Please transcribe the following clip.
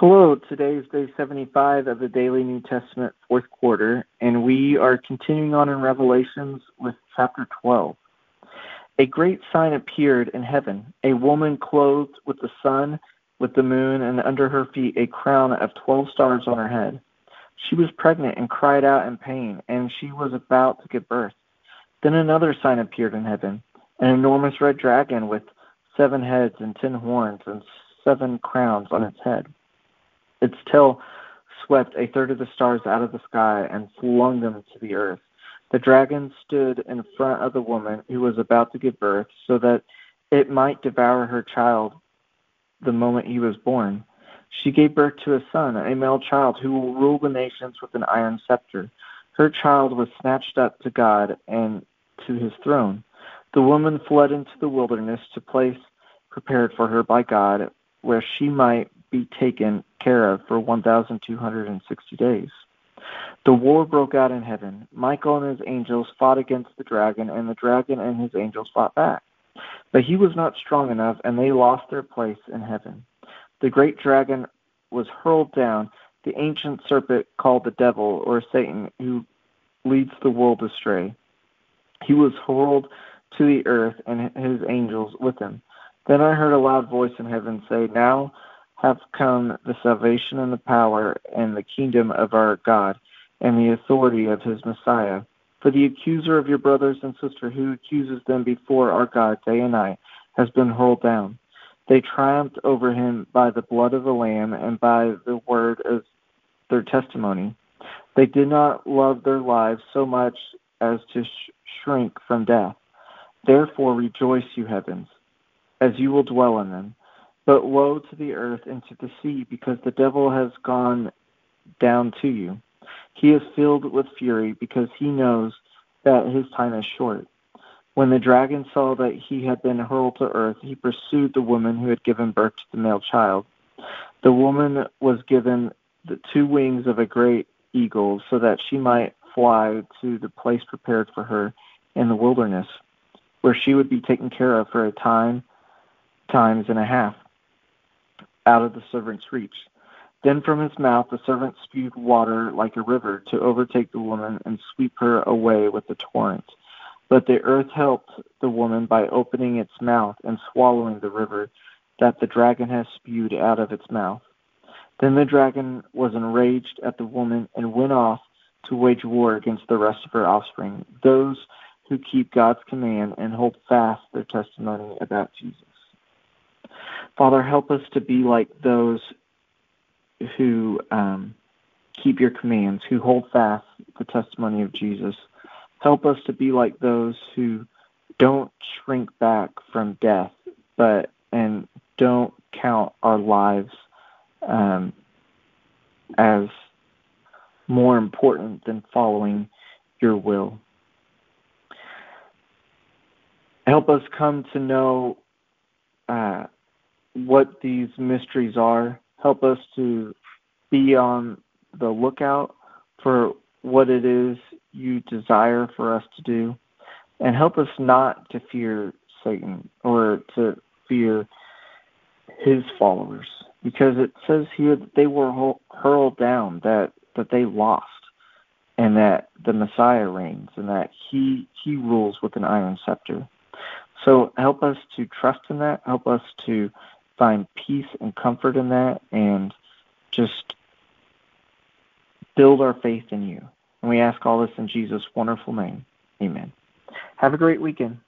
Hello, today is day 75 of the Daily New Testament fourth quarter, and we are continuing on in Revelations with chapter 12. A great sign appeared in heaven a woman clothed with the sun, with the moon, and under her feet a crown of 12 stars on her head. She was pregnant and cried out in pain, and she was about to give birth. Then another sign appeared in heaven an enormous red dragon with seven heads and ten horns and seven crowns on its head. Its tail swept a third of the stars out of the sky and flung them to the earth. The dragon stood in front of the woman who was about to give birth so that it might devour her child the moment he was born. She gave birth to a son, a male child, who will rule the nations with an iron scepter. Her child was snatched up to God and to his throne. The woman fled into the wilderness to place prepared for her by God, where she might be taken care of for 1,260 days. The war broke out in heaven. Michael and his angels fought against the dragon, and the dragon and his angels fought back. But he was not strong enough, and they lost their place in heaven. The great dragon was hurled down, the ancient serpent called the devil, or Satan, who leads the world astray. He was hurled to the earth, and his angels with him. Then I heard a loud voice in heaven say, Now have come the salvation and the power and the kingdom of our God and the authority of his Messiah. For the accuser of your brothers and sisters who accuses them before our God day and night has been hurled down. They triumphed over him by the blood of the Lamb and by the word of their testimony. They did not love their lives so much as to sh- shrink from death. Therefore rejoice, you heavens, as you will dwell in them. But woe to the earth and to the sea, because the devil has gone down to you. He is filled with fury, because he knows that his time is short. When the dragon saw that he had been hurled to earth, he pursued the woman who had given birth to the male child. The woman was given the two wings of a great eagle, so that she might fly to the place prepared for her in the wilderness, where she would be taken care of for a time, times and a half out of the servant's reach. Then from his mouth the servant spewed water like a river to overtake the woman and sweep her away with the torrent. But the earth helped the woman by opening its mouth and swallowing the river that the dragon has spewed out of its mouth. Then the dragon was enraged at the woman and went off to wage war against the rest of her offspring, those who keep God's command and hold fast their testimony about Jesus. Father, help us to be like those who um, keep your commands, who hold fast the testimony of Jesus. Help us to be like those who don't shrink back from death, but and don't count our lives um, as more important than following your will. Help us come to know uh, what these mysteries are. Help us to be on the lookout for what it is you desire for us to do. And help us not to fear Satan or to fear his followers. Because it says here that they were hurled down, that, that they lost, and that the Messiah reigns, and that he, he rules with an iron scepter. So help us to trust in that. Help us to find peace and comfort in that and just build our faith in you. And we ask all this in Jesus' wonderful name. Amen. Have a great weekend.